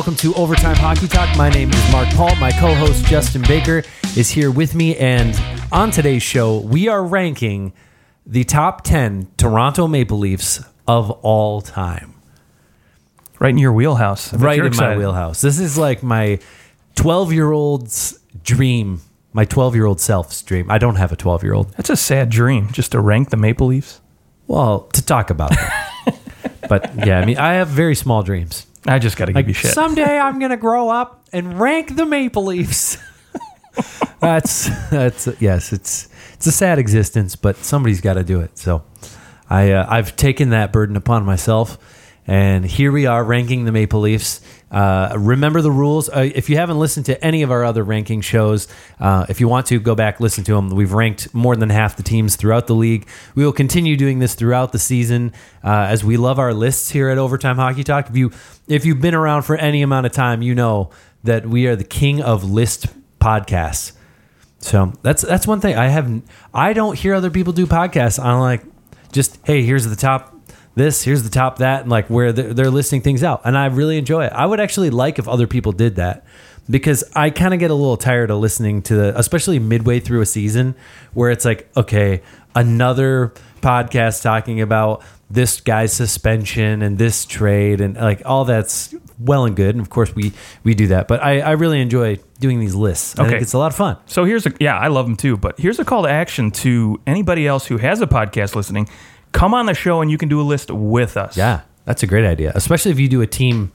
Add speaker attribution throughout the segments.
Speaker 1: welcome to Overtime Hockey Talk. My name is Mark Paul. My co host Justin Baker is here with me. And on today's show, we are ranking the top 10 Toronto Maple Leafs of all time.
Speaker 2: Right in your wheelhouse.
Speaker 1: Right in my wheelhouse. This is like my 12 year old's dream, my 12 year old self's dream. I don't have a 12 year old.
Speaker 2: That's a sad dream, just to rank the Maple Leafs.
Speaker 1: Well, to talk about them. but yeah, I mean, I have very small dreams.
Speaker 2: I just got to give you shit.
Speaker 1: someday I'm gonna grow up and rank the Maple Leafs. that's that's yes, it's it's a sad existence, but somebody's got to do it. So I uh, I've taken that burden upon myself, and here we are ranking the Maple Leafs. Uh, remember the rules. Uh, if you haven't listened to any of our other ranking shows, uh, if you want to go back listen to them, we've ranked more than half the teams throughout the league. We will continue doing this throughout the season uh, as we love our lists here at Overtime Hockey Talk. If you if you've been around for any amount of time, you know that we are the king of list podcasts. So that's that's one thing I haven't. I don't hear other people do podcasts. I'm like, just hey, here's the top this, here's the top that, and like where they're, they're listing things out, and I really enjoy it. I would actually like if other people did that because I kind of get a little tired of listening to the, especially midway through a season, where it's like, okay, another podcast talking about this guy's suspension and this trade and like all that's well and good and of course we we do that but i i really enjoy doing these lists i think
Speaker 2: Okay.
Speaker 1: it's a lot of fun
Speaker 2: so here's a, yeah, I love them too. But here's a call to action to anybody else who has a podcast listening. Come on the show and you can do a list with us.
Speaker 1: Yeah, that's a great idea, especially if you do a team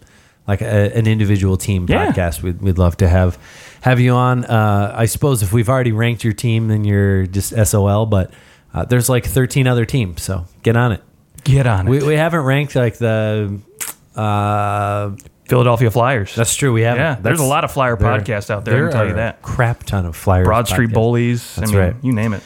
Speaker 1: like a, an individual team
Speaker 2: Yeah.
Speaker 1: podcast. We'd, we'd love to have have you on. Uh, I suppose if we've already ranked your team, then you're just SOL. But uh, there's like 13 other teams, so get on it.
Speaker 2: Get on it.
Speaker 1: We, we haven't ranked like the. Uh,
Speaker 2: Philadelphia Flyers.
Speaker 1: that's true. We haven't.
Speaker 2: yeah, there's a lot of Flyer podcasts out there. I can tell you that.
Speaker 1: crap ton of Flyers.
Speaker 2: Broad Street
Speaker 1: podcasts.
Speaker 2: Bullies.
Speaker 1: That's
Speaker 2: I mean,
Speaker 1: right.
Speaker 2: you name it.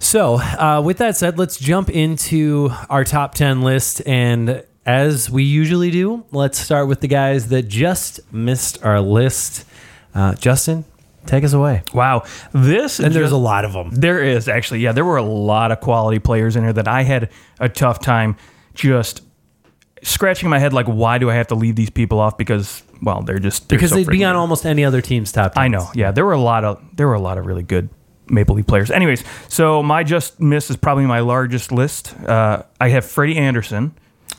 Speaker 1: So, uh, with that said, let's jump into our top 10 list. And as we usually do, let's start with the guys that just missed our list. Uh, Justin, take us away.
Speaker 2: Wow. This
Speaker 1: And there's a lot of them.
Speaker 2: There is actually, yeah, there were a lot of quality players in here that I had a tough time just scratching my head like, why do I have to leave these people off? Because, well, they're just they're
Speaker 1: Because
Speaker 2: so
Speaker 1: they'd be on almost any other team's top 10.
Speaker 2: I know, yeah, there were a lot of there were a lot of really good Maple Leaf players. Anyways, so my just miss is probably my largest list. Uh, I have Freddie Andersen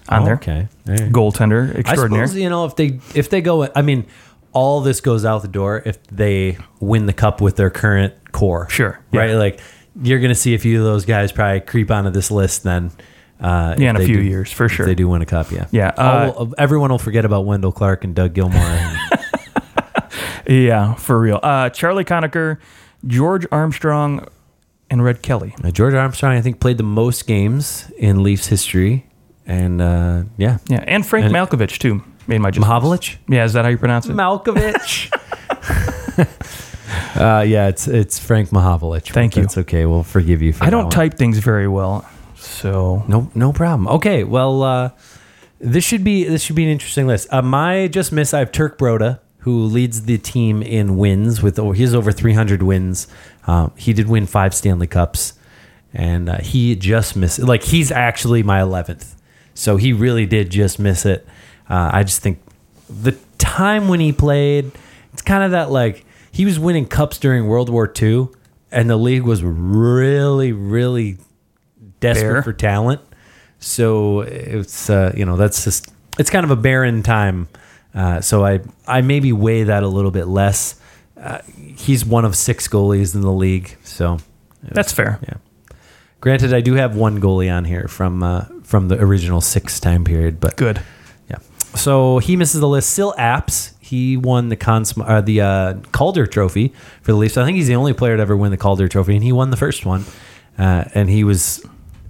Speaker 2: on
Speaker 1: Oh,
Speaker 2: there,
Speaker 1: okay.
Speaker 2: Goaltender
Speaker 1: I
Speaker 2: extraordinaire.
Speaker 1: suppose, you know, if they, if they go, I mean, all this goes out the door if they win the cup with their current core.
Speaker 2: Sure, yeah.
Speaker 1: Right? Like, you're going to see a few of those guys probably creep onto this list then. Uh,
Speaker 2: Yeah,
Speaker 1: if
Speaker 2: in a
Speaker 1: they
Speaker 2: few
Speaker 1: do-
Speaker 2: years, for
Speaker 1: if
Speaker 2: sure.
Speaker 1: They do win a cup, yeah.
Speaker 2: Yeah, uh,
Speaker 1: All- everyone will forget about Wendel Clark and Doug Gilmour. and-
Speaker 2: Yeah, for real. Uh, Charlie Conacher, George Armstrong, and Red Kelly.
Speaker 1: Uh, George Armstrong, I think, played the most games in Leafs history. And uh, yeah.
Speaker 2: Yeah, and Frank
Speaker 1: And-
Speaker 2: Malkovich too. Made my just
Speaker 1: Mahovlich?
Speaker 2: Yeah, is that how you pronounce it?
Speaker 1: Malkovich. uh, yeah, it's it's Frank Mahovlich. but
Speaker 2: Thank you.
Speaker 1: It's okay. We'll forgive you for
Speaker 2: I don't
Speaker 1: one.
Speaker 2: type things very well, so
Speaker 1: No, no problem. Okay, well, uh, this should be this should be an interesting list. Uh, my just miss, I have Turk Broda, who leads the team in wins with oh, he's over 300 wins. Um, he did win five Stanley Cups, and uh, he just missed. Like he's actually my 11th, so he really did just miss it. Uh, I just think the time when he played, it's kind of that like he was winning cups during World War II, and the league was really, really desperate
Speaker 2: Bare.
Speaker 1: for talent. So it's uh, you know that's just it's kind of a barren time. Uh, so I I maybe weigh that a little bit less. Uh, he's one of six goalies in the league, so
Speaker 2: that's fair.
Speaker 1: yeah. Granted, I do have one goalie on here from uh, from the original six time period, but
Speaker 2: Good.
Speaker 1: yeah. So he misses the list. Syl Apps. He won the Cons- uh, the uh, Calder Trophy for the Leafs. I think he's the only player to ever win the Calder Trophy, and he won the first one. Uh, and he was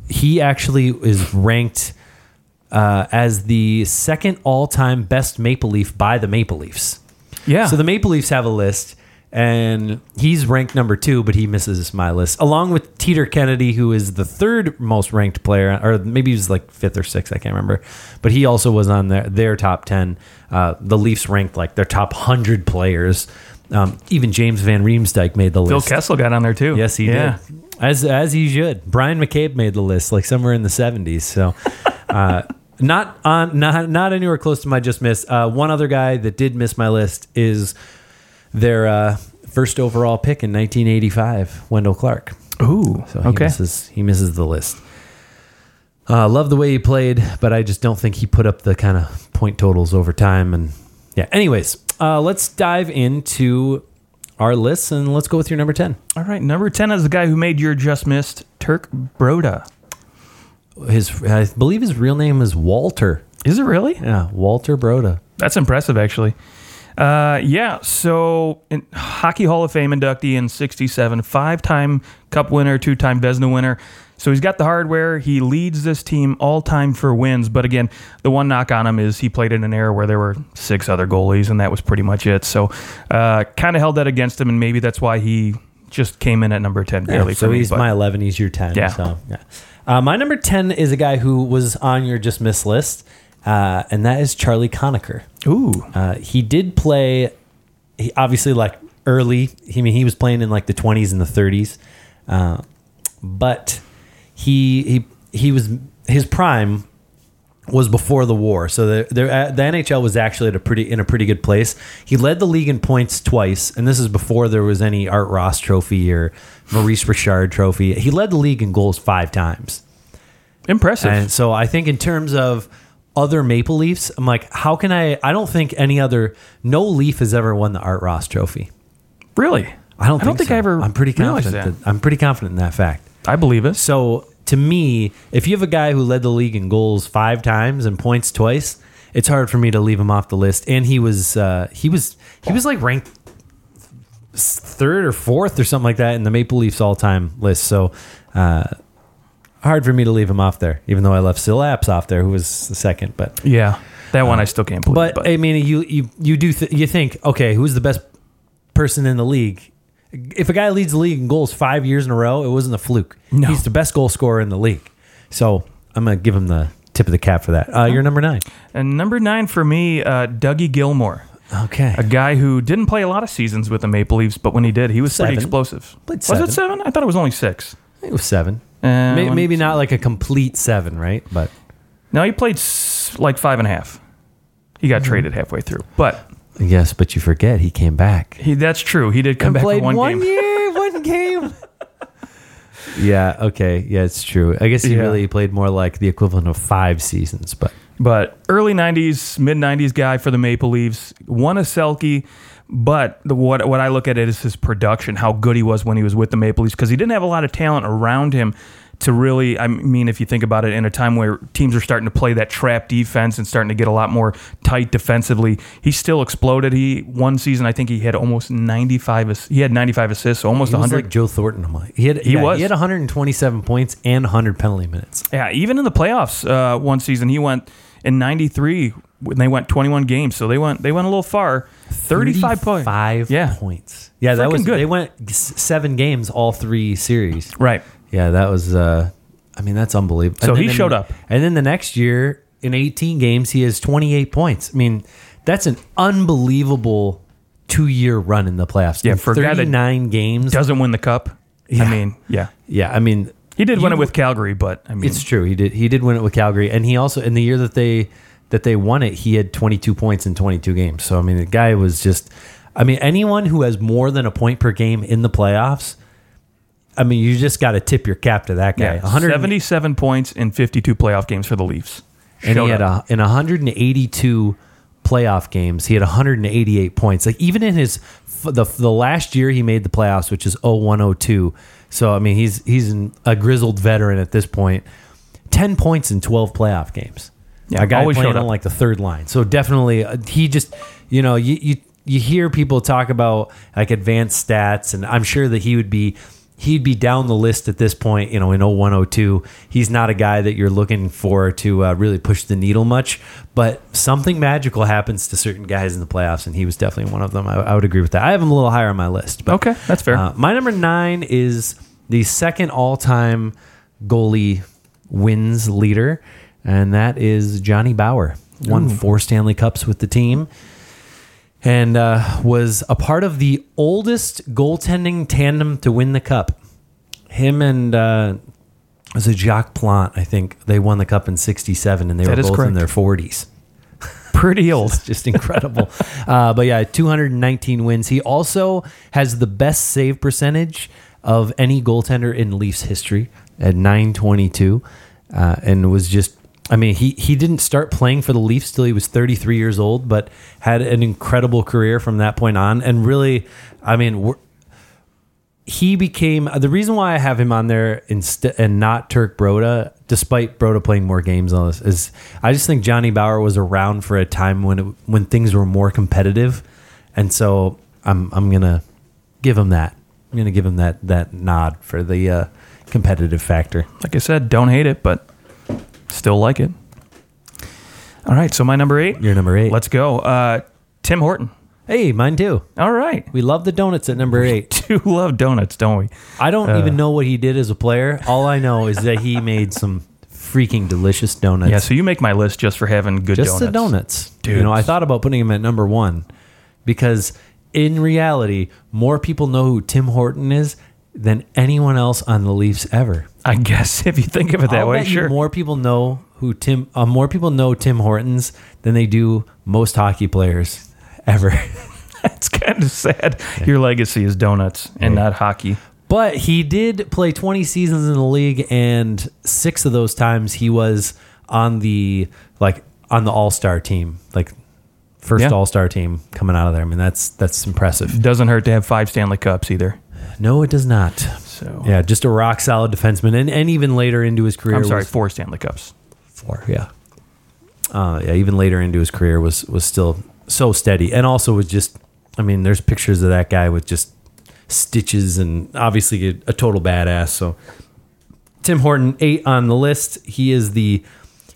Speaker 1: he actually is ranked uh, as the second all time best Maple Leaf by the Maple Leafs.
Speaker 2: Yeah.
Speaker 1: So the Maple Leafs have a list, and he's ranked number two, but he misses my list, along with Teeder Kennedy, who is the third most ranked player, or maybe he was like fifth or sixth, I can't remember. But he also was on their, their top 10. Uh, the Leafs ranked like their top 100 players. Um, even James Van Riemsdyk made the
Speaker 2: Phil
Speaker 1: list.
Speaker 2: Kessel got on there too.
Speaker 1: Yes, he
Speaker 2: yeah.
Speaker 1: did. As as he should. Bryan McCabe made the list like somewhere in the 70s. So uh, not on not not anywhere close to my just miss. Uh, one other guy that did miss my list is their uh, first overall pick in 1985, Wendel Clark.
Speaker 2: Ooh,
Speaker 1: So he
Speaker 2: okay.
Speaker 1: misses he misses the list. Uh, love the way he played, but I just don't think he put up the kind of point totals over time. And yeah, anyways, uh, let's dive into our lists and let's go with your number ten.
Speaker 2: All right, number ten is the guy who made your just missed Turk Broda.
Speaker 1: His I believe his real name is Walter.
Speaker 2: Is it really?
Speaker 1: Yeah, Walter Broda.
Speaker 2: That's impressive, actually. Uh, yeah, so in, Hockey Hall of Fame inductee in 67, five time Cup winner, two time Vezina winner. So he's got the hardware. He leads this team all time for wins. But again, the one knock on him is he played in an era where there were six other goalies, and that was pretty much it. So uh, kind of held that against him, and maybe that's why he just came in at number 10 barely.
Speaker 1: so
Speaker 2: for me,
Speaker 1: he's
Speaker 2: but-
Speaker 1: my 11. He's your 10.
Speaker 2: Yeah.
Speaker 1: So, yeah. Uh, my number 10 is a guy who was on your just miss list, uh, and that is Charlie Conacher.
Speaker 2: Ooh.
Speaker 1: Uh, he did play, he, obviously, like early. I mean, he was playing in like the 20s and the 30s, uh, but he he he was his prime was before the war. So the, the uh, the NHL was actually at a pretty in a pretty good place. He led the league in points twice, and this is before there was any Art Ross Trophy or Maurice Richard Trophy. He led the league in goals five times.
Speaker 2: Impressive.
Speaker 1: And so I think in terms of other Maple Leafs, I'm like, how can I? I don't think any other no Leaf has ever won the Art Ross Trophy.
Speaker 2: really?
Speaker 1: I don't.
Speaker 2: I don't think
Speaker 1: so.
Speaker 2: I ever
Speaker 1: I'm pretty confident.
Speaker 2: that.
Speaker 1: That. I'm pretty confident in that fact.
Speaker 2: I believe it.
Speaker 1: So to me, if you have a guy who led the league in goals five times and points twice, it's hard for me to leave him off the list. And he was uh, he was he was like ranked third or fourth or something like that in the Maple Leafs all time list. So uh, hard for me to leave him off there, even though I left Syl Apps off there, who was the second. But
Speaker 2: Yeah. That one I still can't believe.
Speaker 1: Uh, but, I mean, you you you do th- you think okay, who's the best person in the league? If a guy leads the league in goals five years in a row, it wasn't a fluke.
Speaker 2: No.
Speaker 1: He's the best goal scorer in the league. So I'm gonna give him the tip of the cap for that. Uh, you're number nine.
Speaker 2: and number nine for me, uh, Dougie Gilmour.
Speaker 1: Okay.
Speaker 2: a guy who didn't play a lot of seasons with the Maple Leafs, but when he did, he was pretty explosive.
Speaker 1: Played
Speaker 2: was it seven? I thought it was only six.
Speaker 1: it was seven.
Speaker 2: Uh,
Speaker 1: May-
Speaker 2: one-
Speaker 1: maybe not like a complete seven, right? But
Speaker 2: No, he played s- like five and a half. He got
Speaker 1: Mm-hmm.
Speaker 2: traded halfway through, but
Speaker 1: yes, but you forget he came back.
Speaker 2: he that's true. He did come
Speaker 1: and
Speaker 2: back
Speaker 1: played
Speaker 2: one,
Speaker 1: one,
Speaker 2: game.
Speaker 1: year, one game. yeah. Okay. Yeah, it's true. I guess he
Speaker 2: Yeah.
Speaker 1: really played more like the equivalent of five seasons, but.
Speaker 2: But early '90s, mid '90s guy for the Maple Leafs, won a Selke. But the, what what I look at it is his production, how good he was when he was with the Maple Leafs, because he didn't have a lot of talent around him to really. I mean, if you think about it, in a time where teams are starting to play that trap defense and starting to get a lot more tight defensively, he still exploded. He one season, I think he had almost 95. He had 95 assists, so almost
Speaker 1: He
Speaker 2: 100.
Speaker 1: like Joe Thornton. I'm like- He had
Speaker 2: He
Speaker 1: yeah,
Speaker 2: was.
Speaker 1: he had 127 points and 100 penalty minutes.
Speaker 2: Yeah, even in the playoffs, uh, one season he went in '93 when they went 21 games, so they went they went a little far. 35 points.
Speaker 1: Five
Speaker 2: Yeah.
Speaker 1: points. Yeah, that
Speaker 2: Freaking
Speaker 1: was
Speaker 2: good.
Speaker 1: They went seven games, all three series.
Speaker 2: Right.
Speaker 1: Yeah, that was. uh I mean, that's unbelievable.
Speaker 2: So he
Speaker 1: then-
Speaker 2: showed up.
Speaker 1: and then the next year in 18 games, he has 28 points. I mean, that's an unbelievable two-year run in the playoffs.
Speaker 2: Yeah, for a guy that
Speaker 1: 39 games.
Speaker 2: Doesn't win the cup.
Speaker 1: Yeah.
Speaker 2: I mean, yeah,
Speaker 1: Yeah, I mean,
Speaker 2: he did win
Speaker 1: You-
Speaker 2: it with Calgary, but I mean,
Speaker 1: It's true. He did. He did win it with Calgary, and he also in the year that they that they won it, he had 22 points in 22 games. So I mean, the guy was just. I mean, anyone who has more than a point per game in the playoffs, I mean, you just got to tip your cap to that guy.
Speaker 2: yeah,
Speaker 1: 100
Speaker 2: 77 points in 52 playoff games for the Leafs.
Speaker 1: and
Speaker 2: Showed
Speaker 1: he had a, in 182 playoff games, he had 188 points. Like even in his the the last year he made the playoffs, which is 0102. So I mean, he's he's an, a grizzled veteran at this point. 10 points in 12 playoff games.
Speaker 2: Yeah,
Speaker 1: a guy
Speaker 2: always
Speaker 1: playing
Speaker 2: showed
Speaker 1: on like the third line. So definitely, uh, he just you know you you you hear people talk about like advanced stats, and I'm sure that he would be. He'd be down the list at this point, you know, in 0102. He's not a guy that you're looking for to uh, really push the needle much, but something magical happens to certain guys in the playoffs, and he was definitely one of them. I, I would agree with that. I have him a little higher on my list. But,
Speaker 2: Okay, that's fair.
Speaker 1: uh, my number nine is the second all time goalie wins leader, and that is Johnny Bower. Won four Stanley Cups with the team and uh, was a part of the oldest goaltending tandem to win the cup. Him and uh, It was a Jacques Plante. I think they won the cup in '67, and they
Speaker 2: That
Speaker 1: were both in their 40s.
Speaker 2: Pretty old.
Speaker 1: Just incredible. uh, but yeah, 219 wins. He also has the best save percentage of any goaltender in Leafs history at 922, uh, and was just. I mean, he he didn't start playing for the Leafs till he was 33 years old, but had an incredible career from that point on. And really, I mean, he became the reason why I have him on there instead and not Turk Broda, despite Broda playing more games on this, is I just think Johnny Bower was around for a time when it, when things were more competitive, and so I'm I'm gonna give him that. I'm gonna give him that that nod for the uh, competitive factor.
Speaker 2: Like I said, don't hate it, but still like it. All right, so my number eight.
Speaker 1: You're number eight.
Speaker 2: Let's go. Uh, Tim Horton.
Speaker 1: hey, mine too.
Speaker 2: All right.
Speaker 1: We love the donuts at number eight.
Speaker 2: do love donuts, don't we?
Speaker 1: I don't
Speaker 2: Uh.
Speaker 1: even know what he did as a player. All I know is that he made some freaking delicious donuts.
Speaker 2: Yeah, so you make my list just for having good
Speaker 1: just
Speaker 2: donuts.
Speaker 1: the donuts.
Speaker 2: Dude.
Speaker 1: You know, I thought about putting him at number one because in reality, more people know who Tim Horton is than anyone else on the Leafs ever.
Speaker 2: I guess if you think of it that
Speaker 1: I'll
Speaker 2: way,
Speaker 1: bet you
Speaker 2: sure.
Speaker 1: more people know who Tim. Uh, more people know Tim Hortons than they do most hockey players ever.
Speaker 2: That's kind of sad. Your legacy is donuts and not hockey.
Speaker 1: But he did play 20 seasons in the league, and six of those times he was on the like on the All Star team, like first
Speaker 2: Yeah.
Speaker 1: All Star team coming out of there. I mean, that's that's impressive.
Speaker 2: Doesn't hurt to have five Stanley Cups either.
Speaker 1: No, it does not.
Speaker 2: So
Speaker 1: Yeah, just a rock solid defenseman, and, and even later into his career,
Speaker 2: I'm sorry,
Speaker 1: was-
Speaker 2: four Stanley Cups.
Speaker 1: four. Yeah, uh, yeah. Even later into his career was was still so steady, and also was just. I mean, there's pictures of that guy with just stitches, and obviously a, a total badass. So, Tim Horton, eight on the list. He is the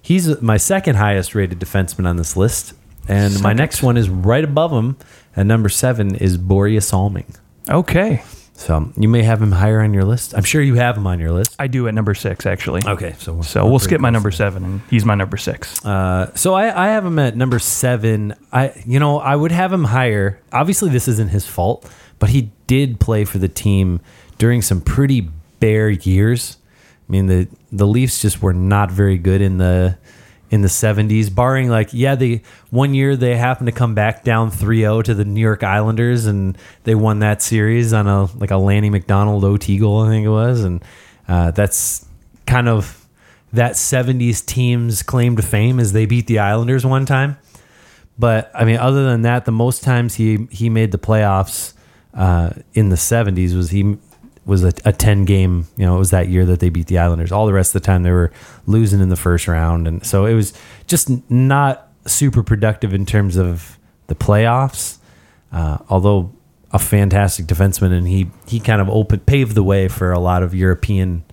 Speaker 1: he's my second highest rated defenseman on this list, and my next one is right above him. and number seven is Borje Salming.
Speaker 2: Okay.
Speaker 1: So you may have him higher on your list. I'm sure you have him on your list.
Speaker 2: I do at number six, actually.
Speaker 1: Okay, so
Speaker 2: So we'll skip my number seven, and he's my number six.
Speaker 1: Uh, so I, I have him at number seven. I, you know, I would have him higher. Obviously, this isn't his fault, but he did play for the team during some pretty bare years. I mean, the the Leafs just were not very good in the in the 70s, barring like, yeah, they one year they happened to come back down 3-0 to the New York Islanders and they won that series on a like a Lanny McDonald OT goal, I think it was, and uh, that's kind of that 70s team's claim to fame is they beat the Islanders one time. But I mean, other than that, the most times he he made the playoffs uh, in the 70s was he was a, a 10 game. You know, it was that year that they beat the Islanders. All the rest of the time they were losing in the first round, and so it was just not super productive in terms of the playoffs. Uh, although a fantastic defenseman, and he he kind of opened paved the way for a lot of European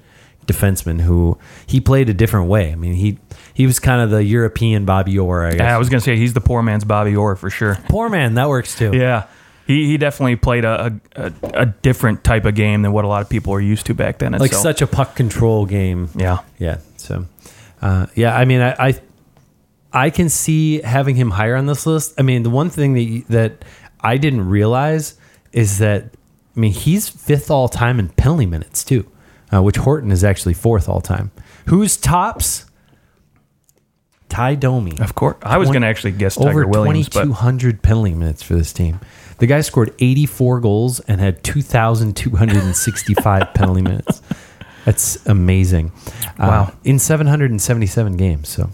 Speaker 1: defensemen who he played a different way. I mean, he he was kind of the European Bobby Orr, I guess.
Speaker 2: Yeah, I was gonna say he's the poor man's Bobby Orr for sure.
Speaker 1: Poor man, that works too.
Speaker 2: Yeah, he he definitely played a a, a, different type of game than what a lot of people were used to back then. And
Speaker 1: Like
Speaker 2: so-
Speaker 1: such a puck control game.
Speaker 2: Yeah,
Speaker 1: Yeah. So, uh, yeah, I mean, I, I, I can see having him higher on this list. I mean, the one thing that you- that I didn't realize is that I mean he's fifth all time in penalty minutes too, uh, which Horton is actually fourth all time. Who's tops? Tie Domi.
Speaker 2: of course. I was gonna actually guess Tiger
Speaker 1: Over
Speaker 2: Williams, but
Speaker 1: 2,200 penalty minutes for this team. The guy scored 84 goals and had 2,265 penalty minutes. That's amazing. Uh,
Speaker 2: Wow.
Speaker 1: in 777 games. So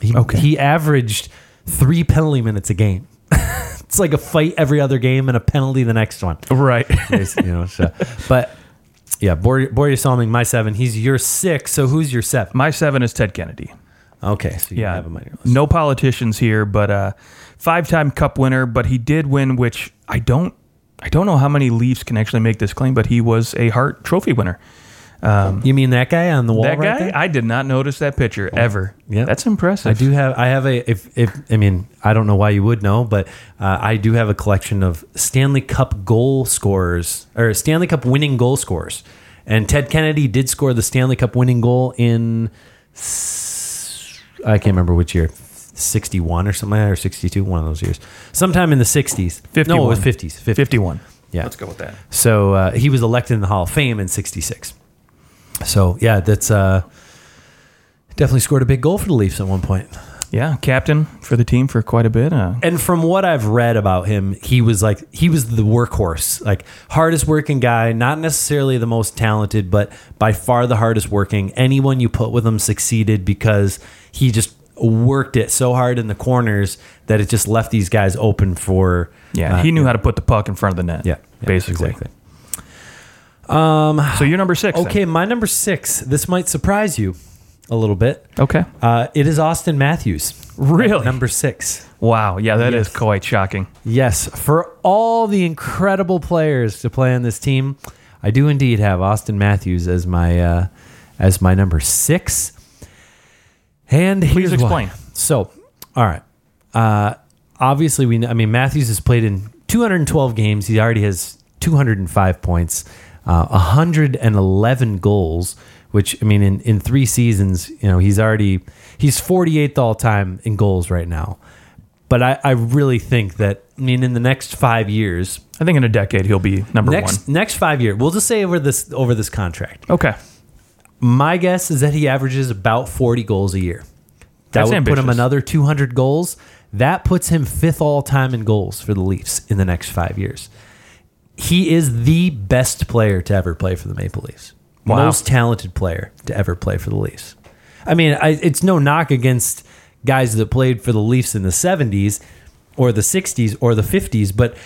Speaker 1: he,
Speaker 2: Okay.
Speaker 1: he averaged three penalty minutes a game. it's like a fight every other game and a penalty the next one.
Speaker 2: right.
Speaker 1: You know, so, but yeah, Bor- Borje Salming, my seven. He's your six. So who's your seven?
Speaker 2: my seven is Ted Kennedy.
Speaker 1: Okay. So you
Speaker 2: Yeah,
Speaker 1: have him on your list.
Speaker 2: no politicians here, but uh, five-time Cup winner. But he did win, which I don't, I don't know how many Leafs can actually make this claim, but he was a Hart Trophy winner.
Speaker 1: You mean that guy on the wall
Speaker 2: that
Speaker 1: right
Speaker 2: guy,
Speaker 1: there?
Speaker 2: I did not notice that picture ever.
Speaker 1: Yeah.
Speaker 2: that's impressive.
Speaker 1: I do have. I have a. If if I mean, I don't know why you would know, but uh, I do have a collection of Stanley Cup goal scorers or Stanley Cup winning goal scorers. And Ted Kennedy did score the Stanley Cup winning goal in. S- I can't remember which year. 61 or something like that, or 62, one of those years. Sometime in the 60s. No, it was 50s. 50s.
Speaker 2: Fifty-one.
Speaker 1: Yeah.
Speaker 2: Let's go with that.
Speaker 1: So uh, he was elected in the Hall of Fame in 66. So yeah, that's uh, definitely scored a big goal for the Leafs at one point.
Speaker 2: Yeah, captain for the team for quite a bit. Uh,
Speaker 1: And from what I've read about him, he was like he was the workhorse, like hardest working guy, not necessarily the most talented, but by far the hardest working. Anyone you put with him succeeded because he just worked it so hard in the corners that it just left these guys open for
Speaker 2: yeah,
Speaker 1: uh,
Speaker 2: he knew how to put the puck in front of the net.
Speaker 1: yeah, yeah,
Speaker 2: basically.
Speaker 1: exactly.
Speaker 2: So you're number six. then.
Speaker 1: Okay, my number six. This might surprise you a little bit.
Speaker 2: Okay.
Speaker 1: Uh, it is Austin Matthews.
Speaker 2: Really?
Speaker 1: Number six.
Speaker 2: Wow. Yeah, that is
Speaker 1: Yes.
Speaker 2: quite shocking.
Speaker 1: Yes, for all the incredible players to play on this team, I do indeed have Austin Matthews as my uh, as my number six. And
Speaker 2: Please
Speaker 1: here's why.
Speaker 2: explain.
Speaker 1: So, all right. Uh, obviously, we. I mean, Matthews has played in 212 games. He already has 205 points, uh, 111 goals. Which I mean, in in three seasons, you know, he's already he's 48th all time in goals right now. But I, I really think that I mean, in the next five years,
Speaker 2: I think in a decade he'll be number
Speaker 1: next
Speaker 2: one.
Speaker 1: next five year, we'll just say over this over this contract.
Speaker 2: Okay.
Speaker 1: My guess is that he averages about 40 goals a year. That
Speaker 2: That's
Speaker 1: would put him another 200 goals. That puts him fifth all time in goals for the Leafs in the next five years. He is the best player to ever play for the Maple Leafs.
Speaker 2: Wow.
Speaker 1: Most talented player to ever play for the Leafs. I mean, I, it's no knock against guys that played for the Leafs in the 70s or the 60s or the 50s, but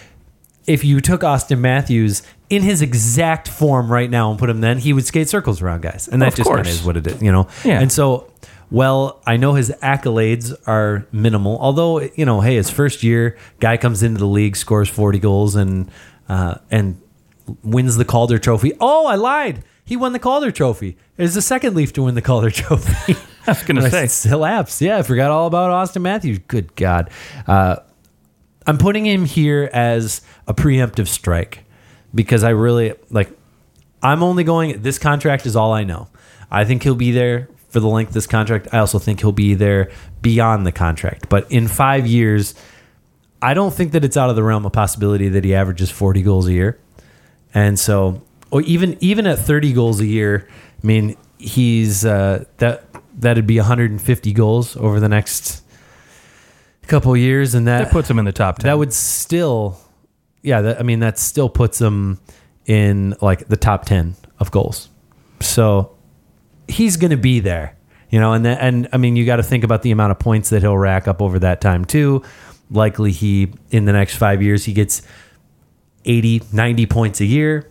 Speaker 1: if you took Austin Matthews in his exact form right now and put him then, he would skate circles around guys. And that
Speaker 2: Of
Speaker 1: just kind of is what it is, you know?
Speaker 2: Yeah.
Speaker 1: And so, well, I know his accolades are minimal, although, you know, hey, his first year, guy comes into the league, scores 40 goals and, uh, and wins the Calder Trophy. Oh, I lied. He won the Calder Trophy. Is the second Leaf to win the Calder Trophy.
Speaker 2: I was gonna say.
Speaker 1: said, Syl Apps. Yeah, I forgot all about Austin Matthews. Good God. Uh, I'm putting him here as a preemptive strike because I really like. I'm only going. This contract is all I know. I think he'll be there for the length of this contract. I also think he'll be there beyond the contract. But in five years, I don't think that it's out of the realm of possibility that he averages 40 goals a year. And so, or even even at 30 goals a year, I mean, he's uh, that that'd be 150 goals over the next couple of years, and that
Speaker 2: That puts him in the top ten.
Speaker 1: that would still, yeah. That, I mean, that still puts him in like the top 10 of goals. So he's going to be there, you know. And that, and I mean, you got to think about the amount of points that he'll rack up over that time too. Likely, he in the next five years he gets 80, 90 points a year.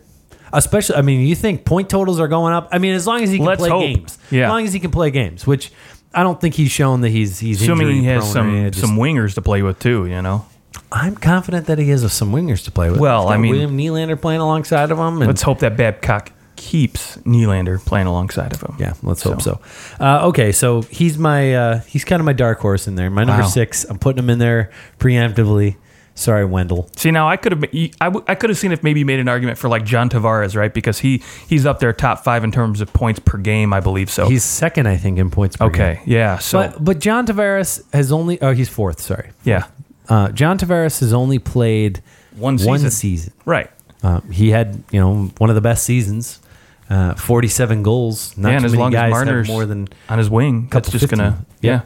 Speaker 1: Especially, I mean, you think point totals are going up. I mean, as long as he can
Speaker 2: Let's
Speaker 1: play
Speaker 2: hope.
Speaker 1: games,
Speaker 2: Yeah.
Speaker 1: as long as he can play games, which I don't think he's shown that he's he's
Speaker 2: assuming he has some.
Speaker 1: Just-
Speaker 2: some wingers to play with too. You know.
Speaker 1: I'm confident that he has some wingers to play with.
Speaker 2: Well, I mean-
Speaker 1: William Nylander playing alongside of him. And,
Speaker 2: Let's hope that Babcock keeps Nylander playing alongside of him.
Speaker 1: yeah, let's hope so. Uh, okay, so he's my uh, he's kind of my dark horse in there. My number
Speaker 2: Wow.
Speaker 1: six. I'm putting him in there preemptively. Sorry, Wendel.
Speaker 2: See, now I could have, I, w- I could have seen if maybe you made an argument for like John Tavares, right? Because he he's up there top five in terms of points per game, I believe. So
Speaker 1: He's second, I think, in points. Per
Speaker 2: okay,
Speaker 1: game.
Speaker 2: yeah. So
Speaker 1: but but John Tavares has only. Oh, he's fourth. Sorry.
Speaker 2: yeah,
Speaker 1: Uh, John Tavares has only played
Speaker 2: One
Speaker 1: One
Speaker 2: season.
Speaker 1: season.
Speaker 2: right.
Speaker 1: Uh, he had you know one of the best seasons. Uh, 47 goals. Not
Speaker 2: yeah, and
Speaker 1: too
Speaker 2: as
Speaker 1: many
Speaker 2: long as Marner's
Speaker 1: more than.
Speaker 2: on his wing, that's just gonna yeah.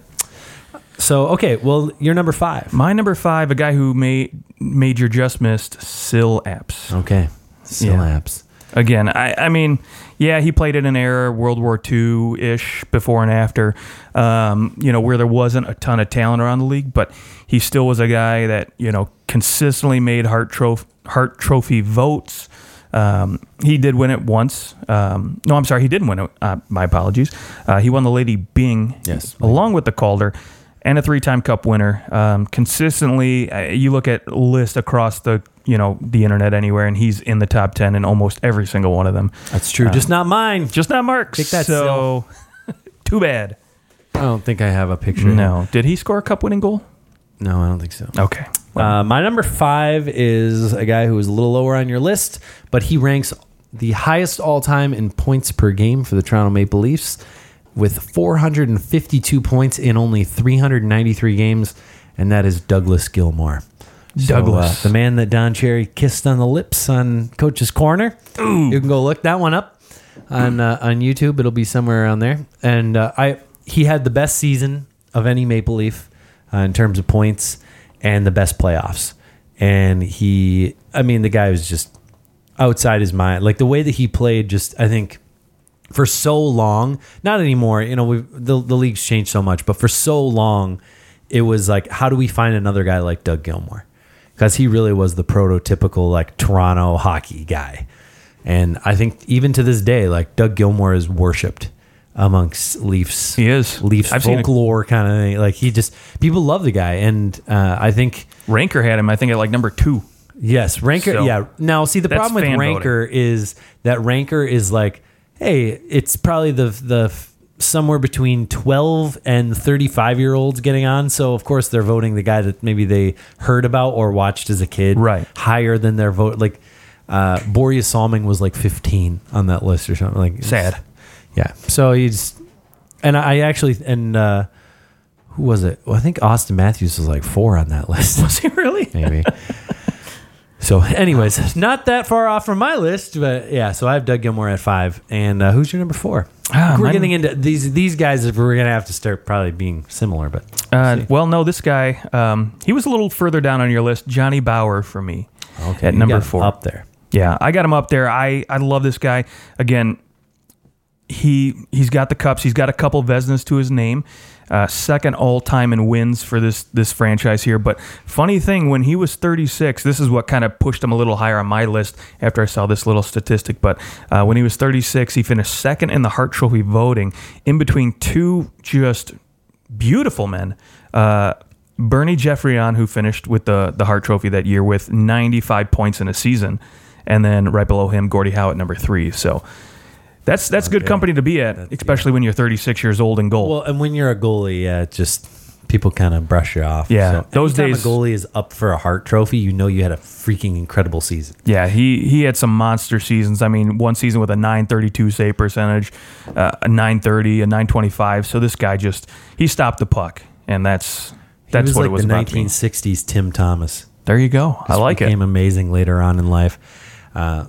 Speaker 1: Yeah. So okay, well you're number five.
Speaker 2: My number five, a guy who made major just missed, Syl Apps.
Speaker 1: Okay, Syl
Speaker 2: Yeah.
Speaker 1: apps.
Speaker 2: Again, I, I mean, yeah, he played in an era, World War II ish, before and after, um, you know, where there wasn't a ton of talent around the league, but he still was a guy that, you know, consistently made Hart, Trophy Hart Trophy votes. Um, he did win it once. Um, no, I'm sorry, he didn't win it. Uh, my apologies. Uh, he won the Lady Byng,
Speaker 1: Yes.
Speaker 2: along with the Calder, and a three-time Cup winner. Um, consistently, uh, you look at list across the you know the internet anywhere, and he's in the top ten in almost every single one of them.
Speaker 1: That's true. Just not mine.
Speaker 2: Just not Mark's.
Speaker 1: Take that,
Speaker 2: so too bad.
Speaker 1: I don't think I have a picture.
Speaker 2: No, did he score a Cup winning goal?
Speaker 1: no, I don't think so.
Speaker 2: Okay.
Speaker 1: Uh, my number five is a guy who is a little lower on your list, but he ranks the highest all time in points per game for the Toronto Maple Leafs with 452 points in only 393 games, and that is Douglas Gilmour. So,
Speaker 2: Douglas.
Speaker 1: uh, the man that Don Cherry kissed on the lips on Coach's Corner. You can go look that one up. on uh, on YouTube. It'll be somewhere around there. And uh, I he had the best season of any Maple Leaf uh, in terms of points and the best playoffs. And he, I mean, the guy was just outside his mind. Like the way that he played, just I think for so long, not anymore. You know, we the the league's changed so much, but for so long, it was like, how do we find another guy like Doug Gilmour? Because he really was the prototypical like Toronto hockey guy, and I think even to this day, like Doug Gilmour is worshipped amongst Leafs.
Speaker 2: He is.
Speaker 1: Leafs
Speaker 2: I've
Speaker 1: folklore kind of thing. Like he just people love the guy, and uh, I think
Speaker 2: Ranker had him, I think, at like number two.
Speaker 1: Yes, Ranker.
Speaker 2: So,
Speaker 1: yeah. Now, see, the problem with Ranker is that Ranker is like, hey, it's probably the the somewhere between twelve and thirty five year olds getting on. So of course they're voting the guy that maybe they heard about or watched as a kid,
Speaker 2: Right.
Speaker 1: Higher than their vote. Like uh, Borje Salming was like fifteen on that list or something. Like
Speaker 2: Sad.
Speaker 1: Yeah. So he's, and I actually and. uh who was it? Well, I think Austin Matthews was like four on that list
Speaker 2: Was he really?
Speaker 1: maybe. so, anyways, not that far off from my list, but yeah. So I have Doug Gilmour at five, and uh, who's your number four?
Speaker 2: Ah,
Speaker 1: we're
Speaker 2: mine-
Speaker 1: getting into these these guys. We're gonna have to start probably being similar, but
Speaker 2: Uh, well, no, this guy, um, he was a little further down on your list. Johnny Bower for me.
Speaker 1: okay,
Speaker 2: at
Speaker 1: you
Speaker 2: number
Speaker 1: got
Speaker 2: four.
Speaker 1: up there.
Speaker 2: Yeah, I got him up there. I, I love this guy. Again, he he's got the cups. He's got a couple Vezinas to his name. Uh, second all time in wins for this this franchise here. But funny thing, when he was 36, this is what kind of pushed him a little higher on my list after I saw this little statistic. But uh, when he was 36, he finished second in the Hart Trophy voting, in between two just beautiful men. Uh, Bernie Geoffrion, who finished with the the Hart Trophy that year with 95 points in a season, and then right below him, Gordie Howe at number three. So that's that's good company to be at, especially when you're 36 years old and goal.
Speaker 1: Well, and when you're a goalie, yeah, it just people kind of brush you off.
Speaker 2: Yeah, those
Speaker 1: anytime
Speaker 2: days-
Speaker 1: a goalie is up for a Hart Trophy, you know you had a freaking incredible season.
Speaker 2: yeah, he he had some monster seasons. I mean, one season with a 932 save percentage, uh, a 930, a 925. So this guy just he stopped the puck, and that's
Speaker 1: He
Speaker 2: that's
Speaker 1: was
Speaker 2: what
Speaker 1: like
Speaker 2: it was
Speaker 1: the
Speaker 2: about. to me.
Speaker 1: 1960s Tim Thomas.
Speaker 2: There you go. I like it.
Speaker 1: became amazing later on in life. Uh,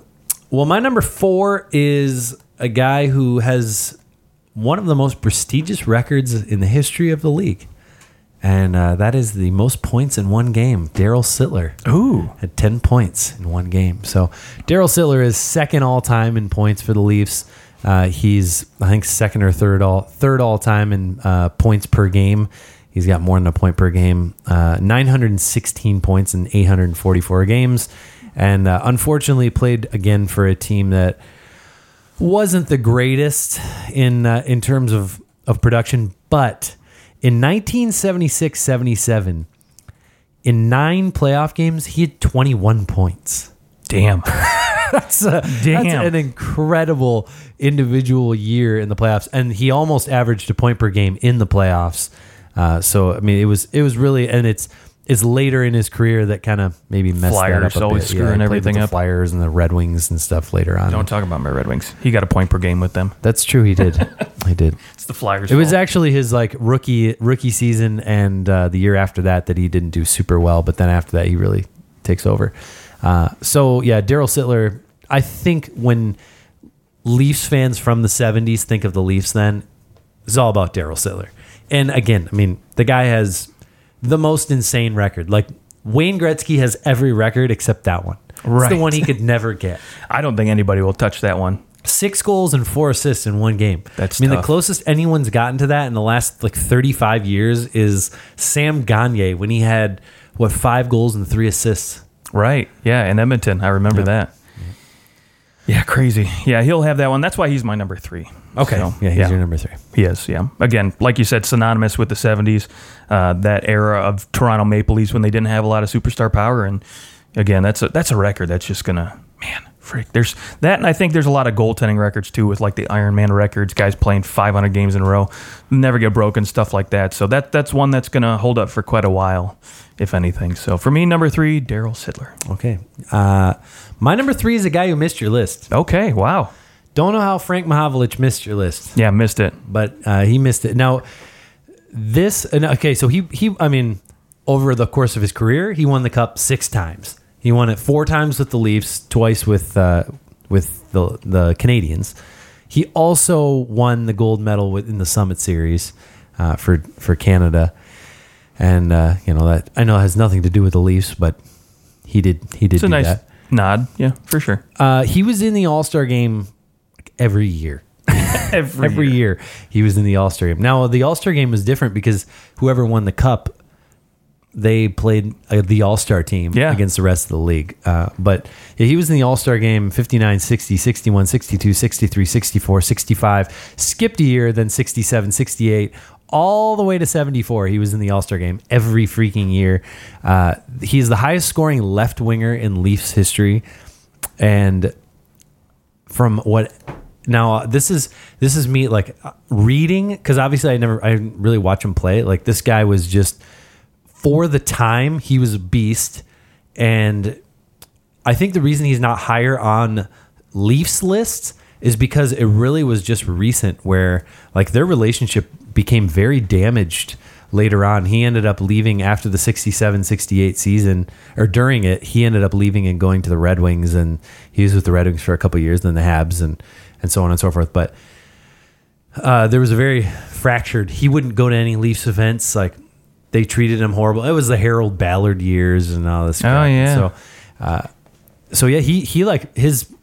Speaker 1: well, my number four is a guy who has one of the most prestigious records in the history of the league, and uh, that is the most points in one game. Daryl Sittler
Speaker 2: Ooh,
Speaker 1: had ten points in one game. So Daryl Sittler is second all time in points for the Leafs. Uh, he's I think second or third all third all time in uh, points per game. He's got more than a point per game. Uh, 916 points in 844 games, and uh, unfortunately played again for a team that wasn't the greatest in uh, in terms of of production, but in 1976-77, in nine playoff games, he had 21 points.
Speaker 2: damn.
Speaker 1: That's, a,
Speaker 2: Damn.
Speaker 1: that's an incredible individual year in the playoffs, and he almost averaged a point per game in the playoffs. Uh, so I mean, it was it was really, and it's it's later in his career that kind of maybe messed
Speaker 2: Flyers
Speaker 1: that up a
Speaker 2: always
Speaker 1: bit.
Speaker 2: screwing
Speaker 1: he played with
Speaker 2: everything
Speaker 1: the
Speaker 2: up.
Speaker 1: Flyers and the Red Wings and stuff later on.
Speaker 2: Don't talk about my Red Wings. He got a point per game with them.
Speaker 1: That's true. He did. he did.
Speaker 2: It's the Flyers.
Speaker 1: It was actually his like rookie rookie season and uh, the year after that that he didn't do super well, but then after that he really takes over. Uh, so yeah, Daryl Sittler. I think when Leafs fans from the '70s think of the Leafs, then it's all about Daryl Sittler. And again, I mean, the guy has the most insane record. Like Wayne Gretzky has every record except that one. It's the one he could never get
Speaker 2: I don't think anybody will touch that one.
Speaker 1: six goals and four assists in one game.
Speaker 2: That's
Speaker 1: I mean, the closest anyone's gotten to that in the last like 35 years is Sam Gagner when he had what five goals and three assists.
Speaker 2: Right. Yeah, in Edmonton. I remember that. Yeah, crazy. Yeah, he'll have that one. That's why he's my number three. So,
Speaker 1: yeah, he's your number three.
Speaker 2: He is, yeah. Again, like you said, synonymous with the 70s, uh, that era of Toronto Maple Leafs when they didn't have a lot of superstar power. And again, that's a, that's a record that's just going to, man, freak. There's that. And I think there's a lot of goaltending records too with like the Iron Man records, guys playing 500 games in a row, never get broken, stuff like that. So that that's one that's going to hold up for quite a while, if anything. So for me, number three, Daryl Sittler.
Speaker 1: Okay. Uh, my number three is a guy who missed your list.
Speaker 2: Okay, wow.
Speaker 1: Don't know how Frank Mahovlich missed your list,
Speaker 2: Yeah, missed it.
Speaker 1: but uh, he missed it. Now, this okay, so he he I mean, over the course of his career, he won the cup six times. He won it four times with the Leafs, twice with uh, with the the Canadiens. he also won the gold medal in the Summit Series uh, for for Canada, and uh, you know that I know it has nothing to do with the Leafs, but he did he did
Speaker 2: It's a
Speaker 1: do
Speaker 2: nice
Speaker 1: that.
Speaker 2: nod. Yeah, for sure.
Speaker 1: Uh, he was in the All Star game every year.
Speaker 2: Every,
Speaker 1: Every year he was in the All Star game. Now the All Star game was different because whoever won the cup, they played uh, the All Star team
Speaker 2: Yeah.
Speaker 1: against the rest of the league. Uh, but yeah, he was in the All Star game 59, 60, 61, 62, 63, 64, 65. Skipped a year, then 67, 68. All the way to 74, he was in the All Star game every freaking year. Uh, he's the highest scoring left winger in Leafs history. And from what now uh, this is this is me like uh, reading because obviously I never I didn't really watch him play. Like this guy was just for the time he was a beast, and I think the reason he's not higher on Leafs lists is because it really was just recent where like their relationship became very damaged later on. He ended up leaving after the 67-68 season or during it, he ended up leaving and going to the Red Wings and he was with the Red Wings for a couple years then the Habs and and so on and so forth. But uh, there was a very fractured. He wouldn't go to any Leafs events. Like they treated him horrible. It was the Harold Ballard years and all this. crap.
Speaker 2: yeah.
Speaker 1: So, uh, so yeah, he he like his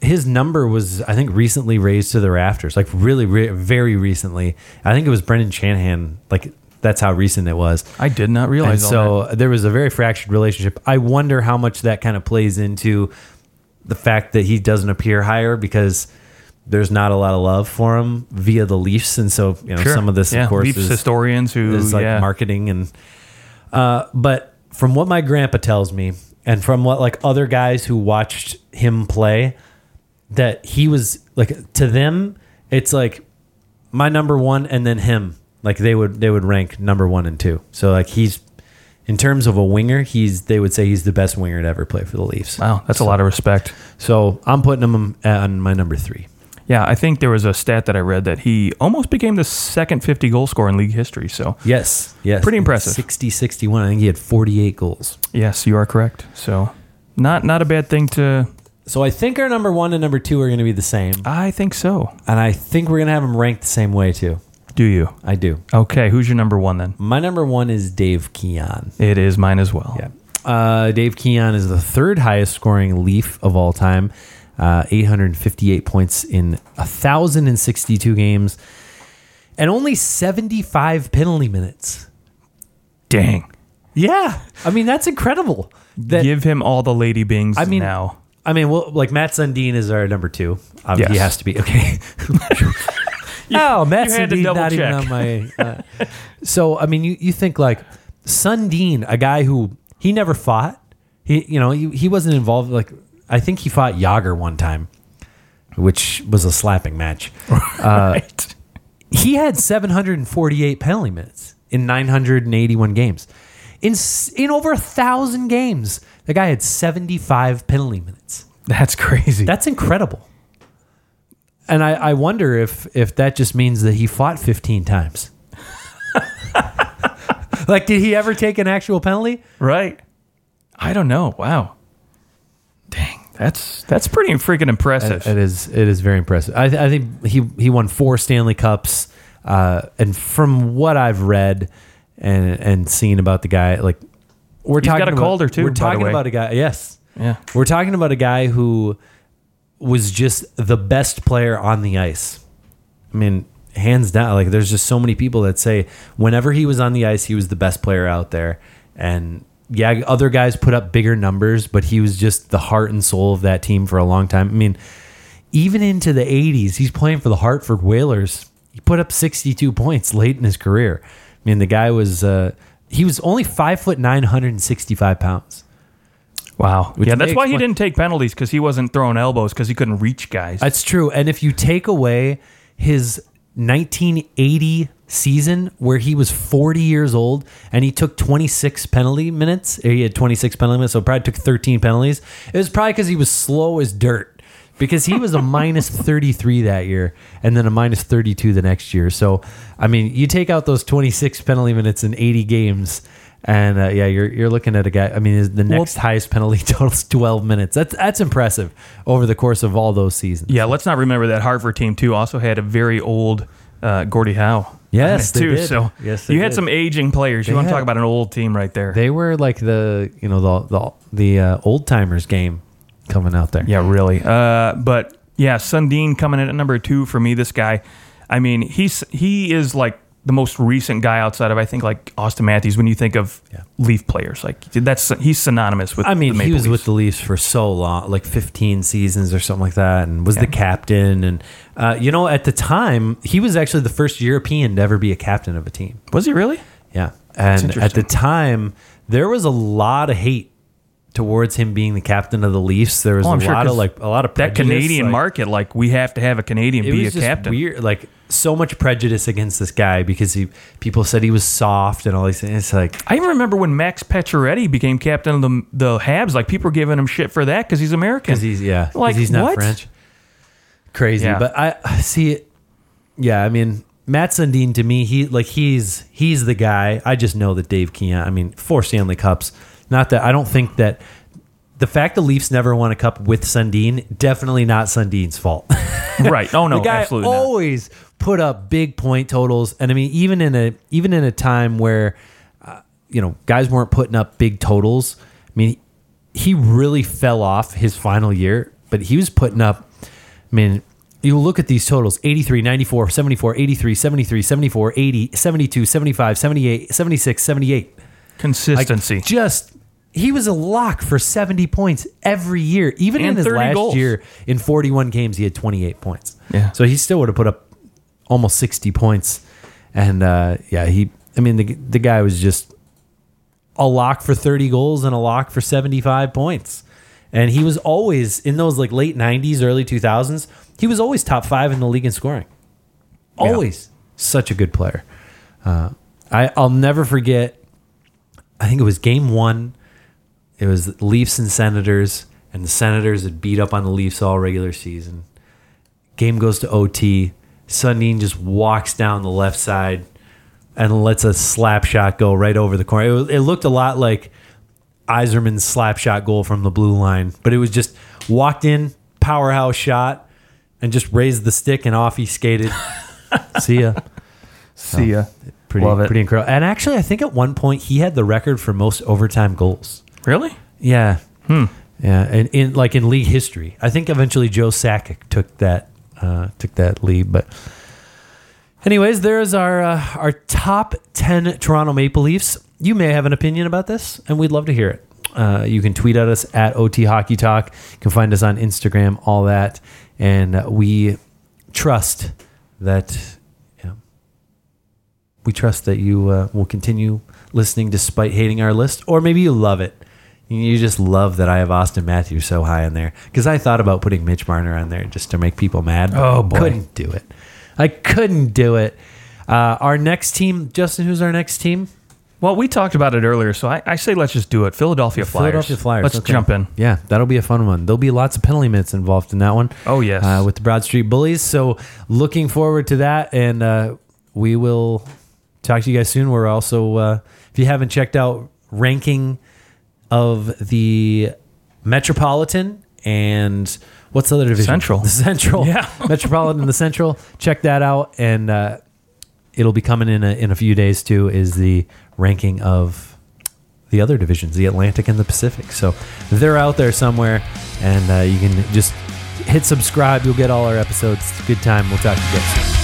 Speaker 1: his number was I think recently raised to the rafters. Like really, re- very recently. I think it was Brendan Shanahan. Like that's how recent it was.
Speaker 2: I did not
Speaker 1: And
Speaker 2: realize all
Speaker 1: so there was a very fractured relationship. I wonder how much that kind of plays into the fact that he doesn't appear higher because there's not a lot of love for him via the Leafs, and so you know.
Speaker 2: Sure.
Speaker 1: some of this,
Speaker 2: yeah.
Speaker 1: of course,
Speaker 2: Leafs
Speaker 1: is,
Speaker 2: historians who
Speaker 1: is like
Speaker 2: yeah.
Speaker 1: marketing and. Uh, but from what my grandpa tells me, and from what like other guys who watched him play, that he was like to them, it's like my number one and then him. Like they would they would rank number one and two. So like he's in terms of a winger, he's they would say he's the best winger to ever play for the Leafs.
Speaker 2: Wow, that's a lot of respect.
Speaker 1: So I'm putting him on my number three.
Speaker 2: Yeah, I think there was a stat that I read that he almost became the second 50 goal scorer in league history. So,
Speaker 1: Yes, yes.
Speaker 2: Pretty impressive.
Speaker 1: 60 61. I think he had 48 goals.
Speaker 2: yes, you are correct. So, not not a bad thing to.
Speaker 1: So I think our number one and number two are going to be the same.
Speaker 2: I think so.
Speaker 1: And I think we're going to have them ranked the same way too.
Speaker 2: Do you?
Speaker 1: I do.
Speaker 2: Okay, who's your number one then?
Speaker 1: My number one is Dave Keon.
Speaker 2: It is mine as well.
Speaker 1: Yeah. Uh, Dave Keon is the third highest scoring Leaf of all time. Uh, 858 points in 1,062 games and only 75 penalty minutes.
Speaker 2: Dang.
Speaker 1: Yeah. I mean, that's incredible. That,
Speaker 2: Give him all the Lady Byngs
Speaker 1: I mean,
Speaker 2: now.
Speaker 1: I mean, well, like Mats Sundin is our number two. Um,
Speaker 2: Yes.
Speaker 1: He has to be. Okay. oh, Matt
Speaker 2: you had to
Speaker 1: Sundin
Speaker 2: double
Speaker 1: not even
Speaker 2: check.
Speaker 1: on my. Uh, so I mean, you, you think like Sundin, a guy who he never fought. He you know he, he wasn't involved. Like I think he fought Yager one time, which was a slapping match.
Speaker 2: right.
Speaker 1: Uh, he had 748 penalty minutes in 981 games. In in over a thousand games, the guy had 75 penalty minutes.
Speaker 2: That's crazy.
Speaker 1: That's incredible. And I, I wonder if if that just means that he fought 15 times. like, did he ever take an actual penalty?
Speaker 2: right. I don't know. Wow. That's that's pretty freaking impressive.
Speaker 1: It is it is very impressive. I, th- I think he he won four Stanley Cups, uh, and from what I've read and and seen about the guy, like we're
Speaker 2: He's
Speaker 1: talking
Speaker 2: got a
Speaker 1: about,
Speaker 2: Calder, too,
Speaker 1: We're talking about a guy. Yes,
Speaker 2: yeah.
Speaker 1: we're talking about a guy who was just the best player on the ice. I mean, hands down. Like, there's just so many people that say whenever he was on the ice, he was the best player out there. And yeah, other guys put up bigger numbers, but he was just the heart and soul of that team for a long time. I mean, even into the 80s, he's playing for the Hartford Whalers. He put up 62 points late in his career. I mean, the guy was uh, he was only five foot nine, 165 pounds.
Speaker 2: Wow.
Speaker 1: Which
Speaker 2: yeah, that's why he didn't take penalties because he wasn't throwing elbows because he couldn't reach guys.
Speaker 1: That's true. And if you take away his 1980 season where he was 40 years old and he took 26 penalty minutes, he had 26 penalty minutes, so probably took 13 penalties. It was probably because he was slow as dirt because he was a minus 33 that year and then a minus 32 the next year. So, I mean, you take out those 26 penalty minutes in 80 games. And uh, yeah, you're you're looking at a guy. I mean, the next highest penalty total is 12 minutes. That's that's impressive over the course of all those seasons.
Speaker 2: Yeah, let's not remember that Hartford team too also had a very old uh, Gordie Howe.
Speaker 1: Yes, they
Speaker 2: too.
Speaker 1: did.
Speaker 2: So
Speaker 1: Yes, they
Speaker 2: you had
Speaker 1: did.
Speaker 2: some aging players. You want to
Speaker 1: had-
Speaker 2: talk about an old team right there?
Speaker 1: They were like the you know the the the uh, old timers game coming out there.
Speaker 2: Yeah, really. Uh, but yeah, Sundin coming in at number two for me. This guy, I mean, he's he is like the most recent guy outside of I think like Auston Matthews. When you think of. Leaf players, like that's he's synonymous with.
Speaker 1: I mean,
Speaker 2: the
Speaker 1: he was
Speaker 2: Leafs.
Speaker 1: with the Leafs for so long, like 15 seasons or something like that, and was the captain. And uh, you know, at the time, he was actually the first European to ever be a captain of a team.
Speaker 2: Was he really?
Speaker 1: Yeah, and at the time, there was a lot of hate towards him being the captain of the Leafs. There was
Speaker 2: Oh,
Speaker 1: a
Speaker 2: sure,
Speaker 1: lot of like a lot of
Speaker 2: That Canadian
Speaker 1: like-
Speaker 2: market, like we have to have a Canadian be a captain.
Speaker 1: weird, like so much prejudice against this guy because he people said he was soft and all these things. It's like
Speaker 2: I even remember when Max Pacioretty became captain of the the Habs. Like people were giving him shit for that because he's American.
Speaker 1: because he's yeah,
Speaker 2: Like,
Speaker 1: he's not
Speaker 2: what?
Speaker 1: French. Crazy,
Speaker 2: Yeah.
Speaker 1: but I see it. Yeah, I mean Mats Sundin to me, he like he's he's the guy. I just know that Dave Keon. I mean, four Stanley Cups. Not that I don't think that the fact the Leafs never won a cup with Sundin definitely not Sundin's fault.
Speaker 2: right? Oh no,
Speaker 1: the guy
Speaker 2: absolutely not.
Speaker 1: always put up big point totals, and I mean, even in a even in a time where uh, you know guys weren't putting up big totals. I mean, he really fell off his final year, but he was putting up. I mean, you look at these totals 83, 94, 74, 83, 73, 74, 80, 72, 75, 78, 76, 78. Like,
Speaker 2: Consistency.
Speaker 1: just he was a lock for 70 points every year. Even in his last
Speaker 2: goals.
Speaker 1: year, in 41 games, he had 28 points.
Speaker 2: Yeah.
Speaker 1: So he still would have put up almost 60 points. And uh, yeah, he, I mean, the, the guy was just a lock for 30 goals and a lock for 75 points. And he was always in those like late 90s, early 2000s, he was always top five in the league in scoring. Always. Such a good player. Uh, I, I'll never forget, I think it was game one. It was Leafs and Senators, and the Senators had beat up on the Leafs all regular season. Game goes to OT. Sundin just walks down the left side and lets a slap shot go right over the corner. It, was- it looked a lot like Yzerman's slap shot goal from the blue line, but it was just walked in, powerhouse shot, and just raised the stick and off he skated. See ya.
Speaker 2: See ya.
Speaker 1: Pretty,
Speaker 2: Love it.
Speaker 1: pretty incredible. And actually, I think at one point he had the record for most overtime goals.
Speaker 2: Really?
Speaker 1: Yeah. Yeah, and in like in league history, I think eventually Joe Sakic took that uh, took that lead. But anyways, there's our uh, our top ten Toronto Maple Leafs. You may have an opinion about this, and we'd love to hear it. Uh, you can tweet at us at OT Hockey Talk. You can find us on Instagram, all that, and we trust that you know, we trust that you uh, will continue listening despite hating our list, or maybe you love it. You just love that I have Auston Matthews so high in there because I thought about putting Mitch Marner on there just to make people mad. but
Speaker 2: Oh, boy.
Speaker 1: couldn't do it. I couldn't do it. Uh, our next team, Justin. Who's our next team?
Speaker 2: Well, we talked about it earlier, so I, I say let's just do it. Philadelphia Flyers.
Speaker 1: Philadelphia Flyers.
Speaker 2: Let's
Speaker 1: Okay.
Speaker 2: jump in.
Speaker 1: Yeah, that'll be a fun one. There'll be lots of penalty minutes involved in that one.
Speaker 2: Oh, yes.
Speaker 1: uh, with the Broad Street Bullies. So looking forward to that, and uh, we will talk to you guys soon. We're also, uh, if you haven't checked out ranking of the Metropolitan and what's the other division?
Speaker 2: Central.
Speaker 1: The Central.
Speaker 2: Yeah.
Speaker 1: Metropolitan and the Central. Check that out, and uh, it'll be coming in a, in a few days too. Is the ranking of the other divisions, the Atlantic and the Pacific. So they're out there somewhere, and uh, you can just hit subscribe. You'll get all our episodes. It's a good time. We'll talk to you guys.